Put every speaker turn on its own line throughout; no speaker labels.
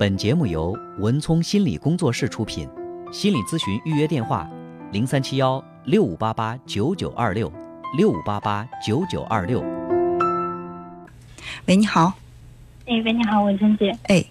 本节目由文聪心理工作室出品，心理咨询预约电话：零三七幺六五八八九九二六六五八八九九二六。
喂，你好。
哎，喂，你好，文聪姐。
哎，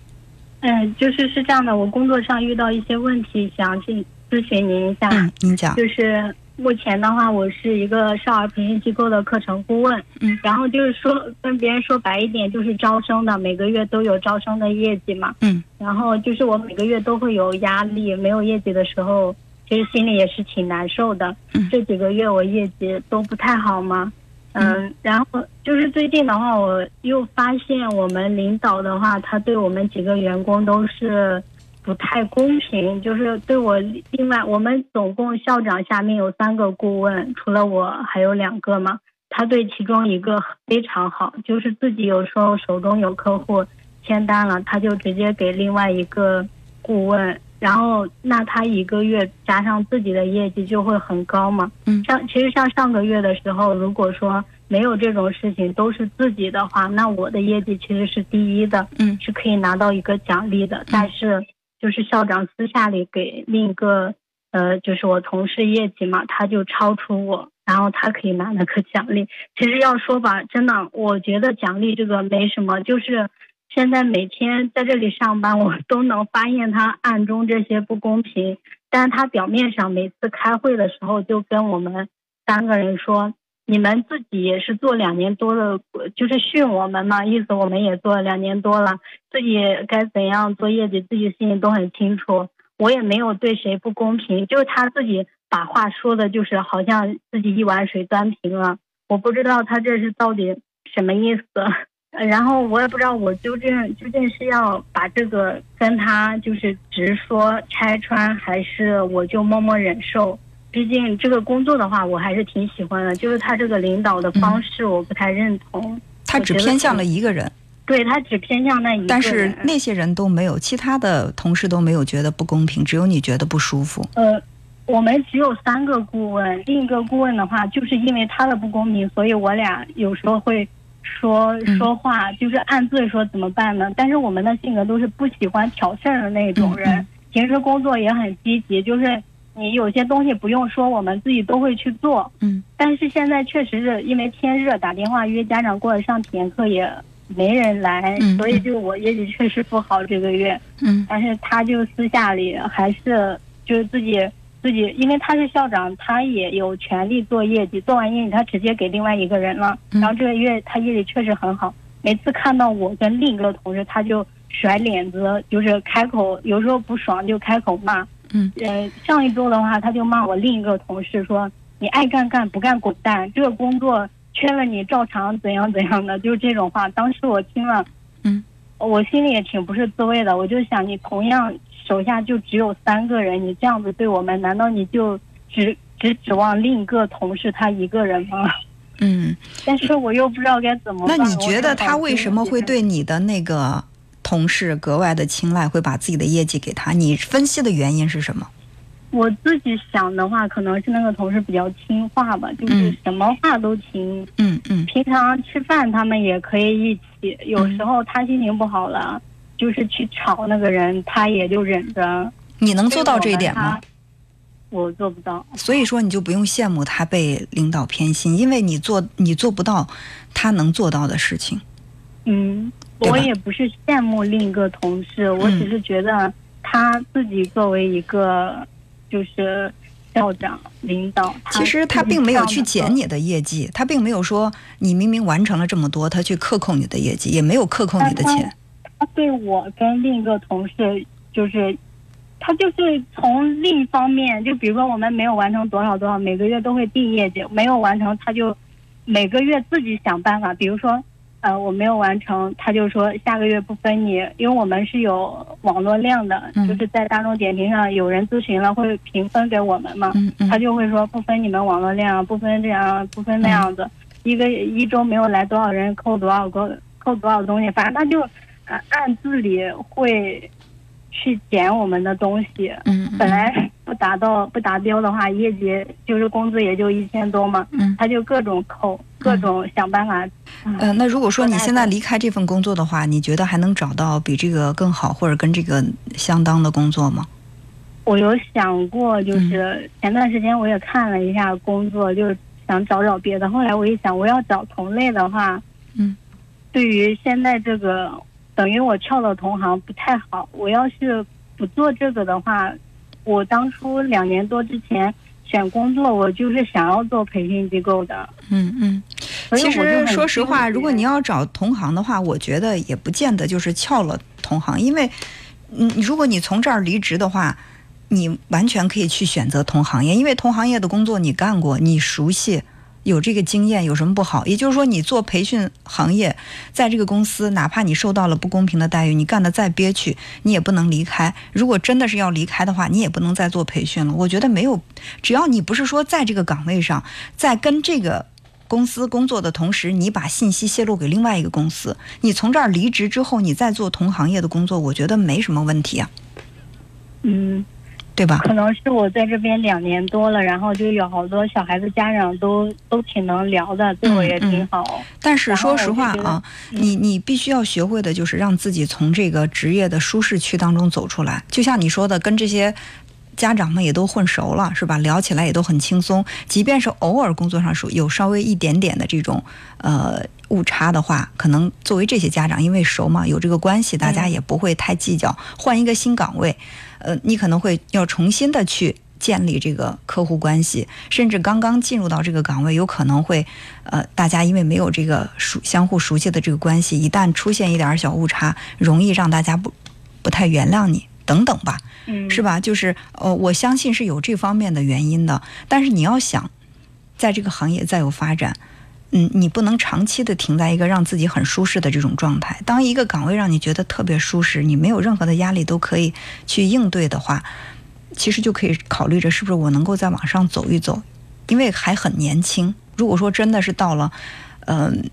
嗯，就是是这样的，我工作上遇到一些问题，想去咨询您一下。
嗯，您讲。
就是目前的话，我是一个少儿培训机构的课程顾问。
嗯。
然后就是说，跟别人说白一点，就是招生的，每个月都有招生的业绩嘛。
嗯。
然后就是我每个月都会有压力，没有业绩的时候，其实心里也是挺难受的。
嗯。
这几个月我业绩都不太好嘛。嗯，然后就是最近的话，我又发现我们领导的话，他对我们几个员工都是不太公平。就是对我，另外我们总共校长下面有三个顾问，除了我还有两个嘛。他对其中一个非常好，就是自己有时候手中有客户签单了，他就直接给另外一个顾问。然后，那他一个月加上自己的业绩就会很高嘛？
嗯，
像其实像上个月的时候，如果说没有这种事情，都是自己的话，那我的业绩其实是第一的，
嗯，
是可以拿到一个奖励的。但是就是校长私下里给另一个呃，就是我同事业绩嘛，他就超出我，然后他可以拿那个奖励。其实要说吧，真的，我觉得奖励这个没什么，就是。现在每天在这里上班，我都能发现他暗中这些不公平。但是他表面上每次开会的时候，就跟我们三个人说：“你们自己也是做两年多的，就是训我们嘛，意思我们也做了两年多了，自己该怎样做业绩，自己心里都很清楚。我也没有对谁不公平，就是他自己把话说的，就是好像自己一碗水端平了。我不知道他这是到底什么意思。”然后我也不知道我究竟究竟是要把这个跟他就是直说拆穿，还是我就默默忍受。毕竟这个工作的话，我还是挺喜欢的。就是他这个领导的方式，我不太认同。
他只偏向了一个人。
对他只偏向那一个人。
但是那些人都没有，其他的同事都没有觉得不公平，只有你觉得不舒服。
呃，我们只有三个顾问，另一个顾问的话，就是因为他的不公平，所以我俩有时候会。说说话就是暗自说怎么办呢？但是我们的性格都是不喜欢挑事儿的那种人，平时工作也很积极，就是你有些东西不用说，我们自己都会去做。
嗯。
但是现在确实是因为天热，打电话约家长过来上体验课也没人来，所以就我业绩确实不好这个月。
嗯。
但是他就私下里还是就是自己。自己，因为他是校长，他也有权利做业绩。做完业绩，他直接给另外一个人了。然后这个月他业绩确实很好。每次看到我跟另一个同事，他就甩脸子，就是开口，有时候不爽就开口骂。
嗯。
呃，上一周的话，他就骂我另一个同事说：“你爱干干，不干滚蛋！这个工作缺了你，照常怎样怎样的。”就是这种话。当时我听了，
嗯，
我心里也挺不是滋味的。我就想，你同样。手下就只有三个人，你这样子对我们，难道你就只只指望另一个同事他一个人吗？
嗯，
但是我又不知道该怎么。
那你觉得他为什么会对你的那个同事格外的青睐，会把自己的业绩给他？你分析的原因是什么？
我自己想的话，可能是那个同事比较听话吧，就是什么话都听。
嗯嗯。
平常吃饭他们也可以一起，有时候他心情不好了。就是去吵那个人，他也就忍着。
你能做到这一点吗？
我做不到。
所以说，你就不用羡慕他被领导偏心，因为你做你做不到他能做到的事情。
嗯，我也不是羡慕另一个同事，我只是觉得他自己作为一个就是校长领导，
其实他并没有去减你的业绩，他并没有说你明明完成了这么多，他去克扣你的业绩，也没有克扣你的钱。
他对我跟另一个同事，就是，他就是从另一方面，就比如说我们没有完成多少多少，每个月都会定业绩，没有完成他就每个月自己想办法。比如说，呃，我没有完成，他就说下个月不分你，因为我们是有网络量的，就是在大众点评上有人咨询了会评分给我们嘛，他就会说不分你们网络量，不分这样，不分那样子，一个一周没有来多少人扣多少个扣多少东西，反正他就。暗自里会去减我们的东西，
嗯，
本来不达到不达标的话，业绩就是工资也就一千多嘛，
嗯，
他就各种扣，各种想办法。
嗯，那如果说你现在离开这份工作的话，你觉得还能找到比这个更好或者跟这个相当的工作吗？
我有想过，就是前段时间我也看了一下工作，就是想找找别的。后来我一想，我要找同类的话，
嗯，
对于现在这个，等于我跳了同行不太好。我要是不做这个的话，我当初两年多之前选工作，我就是想要做培训机构的。
嗯嗯。其实说实话，如果你要找同行的话，我觉得也不见得就是撬了同行，因为，嗯，如果你从这儿离职的话，你完全可以去选择同行业，因为同行业的工作你干过，你熟悉。有这个经验有什么不好？也就是说，你做培训行业，在这个公司，哪怕你受到了不公平的待遇，你干的再憋屈，你也不能离开。如果真的是要离开的话，你也不能再做培训了。我觉得没有，只要你不是说在这个岗位上，在跟这个公司工作的同时，你把信息泄露给另外一个公司，你从这儿离职之后，你再做同行业的工作，我觉得没什么问题啊。
嗯。
对吧？
可能是我在这边两年多了，然后就有好多小孩子家长都都挺能聊的，对我也挺好。
但是说实话啊，你你必须要学会的就是让自己从这个职业的舒适区当中走出来。就像你说的，跟这些家长们也都混熟了，是吧？聊起来也都很轻松。即便是偶尔工作上有有稍微一点点的这种呃误差的话，可能作为这些家长，因为熟嘛，有这个关系，大家也不会太计较。换一个新岗位。呃，你可能会要重新的去建立这个客户关系，甚至刚刚进入到这个岗位，有可能会，呃，大家因为没有这个熟相互熟悉的这个关系，一旦出现一点小误差，容易让大家不不太原谅你等等吧，
嗯，
是吧？就是呃，我相信是有这方面的原因的，但是你要想在这个行业再有发展。嗯，你不能长期的停在一个让自己很舒适的这种状态。当一个岗位让你觉得特别舒适，你没有任何的压力都可以去应对的话，其实就可以考虑着是不是我能够再往上走一走，因为还很年轻。如果说真的是到了，嗯，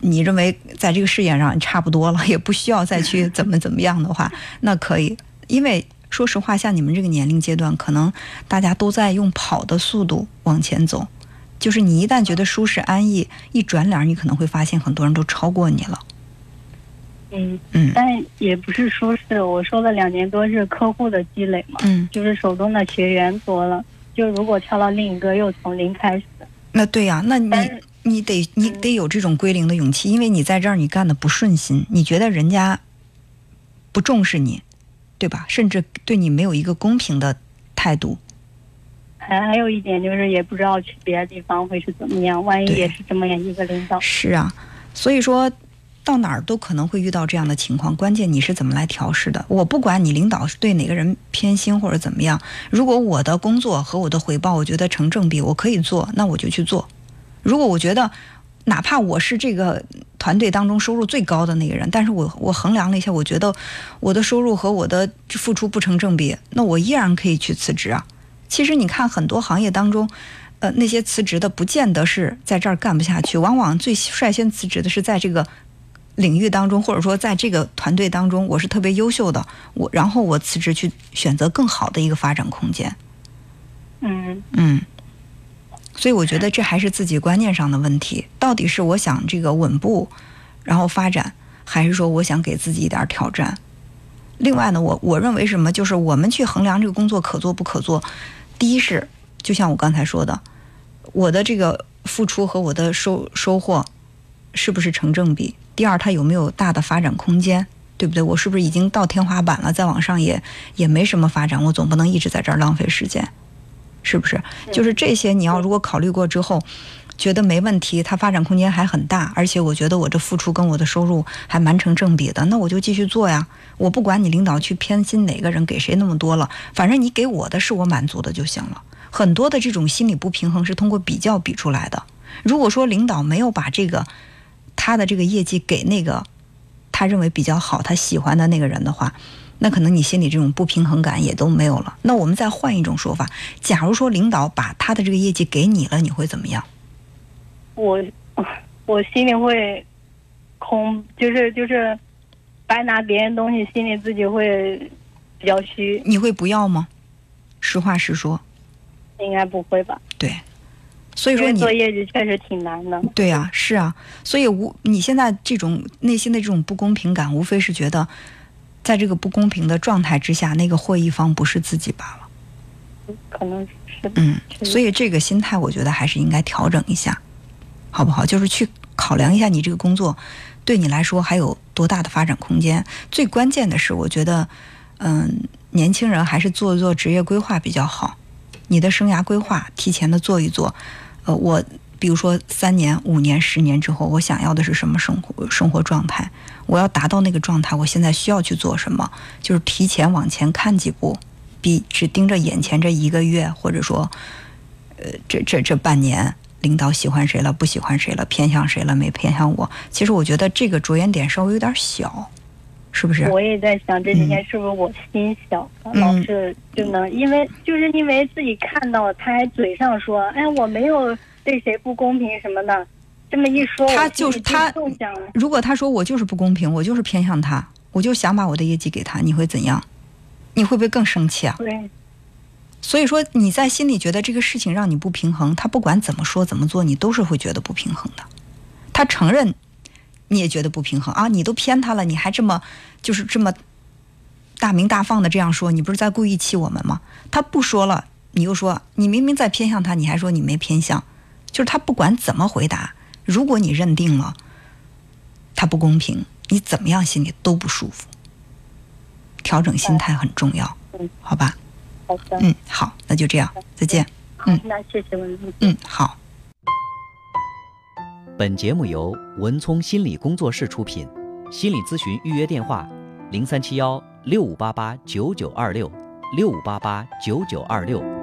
你认为在这个事业上差不多了，也不需要再去怎么怎么样的话，那可以。因为说实话，像你们这个年龄阶段，可能大家都在用跑的速度往前走。就是你一旦觉得舒适安逸，一转脸你可能会发现很多人都超过你了。
嗯嗯，但也不是舒适。我说了两年多是客户的积累嘛，
嗯，
就是手中的学员多了。就如果跳到另一个，又从零开始。
那对呀，那你你得你得有这种归零的勇气，因为你在这儿你干的不顺心，你觉得人家不重视你，对吧？甚至对你没有一个公平的态度。
还还有一点就是，也不知道去别的地方会是怎么样。万一也是这么样一个领导。
是啊，所以说到哪儿都可能会遇到这样的情况。关键你是怎么来调试的？我不管你领导是对哪个人偏心或者怎么样。如果我的工作和我的回报，我觉得成正比，我可以做，那我就去做。如果我觉得，哪怕我是这个团队当中收入最高的那个人，但是我我衡量了一下，我觉得我的收入和我的付出不成正比，那我依然可以去辞职啊。其实你看，很多行业当中，呃，那些辞职的不见得是在这儿干不下去，往往最率先辞职的是在这个领域当中，或者说在这个团队当中，我是特别优秀的，我然后我辞职去选择更好的一个发展空间。
嗯
嗯，所以我觉得这还是自己观念上的问题，到底是我想这个稳步然后发展，还是说我想给自己一点挑战？另外呢，我我认为什么，就是我们去衡量这个工作可做不可做。第一是，就像我刚才说的，我的这个付出和我的收收获是不是成正比？第二，它有没有大的发展空间，对不对？我是不是已经到天花板了，再往上也也没什么发展？我总不能一直在这儿浪费时间，是不是？就是这些，你要如果考虑过之后。觉得没问题，它发展空间还很大，而且我觉得我这付出跟我的收入还蛮成正比的，那我就继续做呀。我不管你领导去偏心哪个人给谁那么多了，反正你给我的是我满足的就行了。很多的这种心理不平衡是通过比较比出来的。如果说领导没有把这个他的这个业绩给那个他认为比较好、他喜欢的那个人的话，那可能你心里这种不平衡感也都没有了。那我们再换一种说法，假如说领导把他的这个业绩给你了，你会怎么样？
我我心里会空，就是就是白拿别人东西，心里自己会比较虚。
你会不要吗？实话实说。
应该不会吧？
对，所以说你
做业绩确实挺难的。
对呀、是啊，所以无你现在这种内心的这种不公平感，无非是觉得，在这个不公平的状态之下，那个获益方不是自己罢了。
可能是。
嗯，所以这个心态，我觉得还是应该调整一下，好不好？就是去考量一下你这个工作对你来说还有多大的发展空间。最关键的是，我觉得，嗯，年轻人还是做一做职业规划比较好。你的生涯规划提前的做一做，呃，我比如说三年、五年、十年之后，我想要的是什么生活生活状态？我要达到那个状态，我现在需要去做什么？就是提前往前看几步，比只盯着眼前这一个月，或者说，呃，这这这半年，领导喜欢谁了，不喜欢谁了，偏向谁了，没偏向我。其实我觉得这个着眼点稍微有点小，是不是？
我也在想这几天是不是我心小，
嗯
老是就能因为就是因为自己看到，他还嘴上说，哎，我没有对谁不公平什么的，这么一说，
他就是他。如果他说我就是不公平，我就是偏向他，我就想把我的业绩给他，你会怎样？你会不会更生气啊？
对，
所以说你在心里觉得这个事情让你不平衡，他不管怎么说怎么做，你都是会觉得不平衡的。他承认你也觉得不平衡啊，你都偏他了，你还这么就是这么大明大放的这样说，你不是在故意气我们吗？他不说了，你又说你明明在偏向他，你还说你没偏向，就是他不管怎么回答，如果你认定了他不公平，你怎么样心里都不舒服。调整心态很重要，好吧？
好的，
嗯，好，那就这样，再见。嗯，
那谢谢文聪。
嗯，好。
本节目由文聪心理工作室出品，心理咨询预约电话：零三七幺六五八八九九二六六五八八九九二六。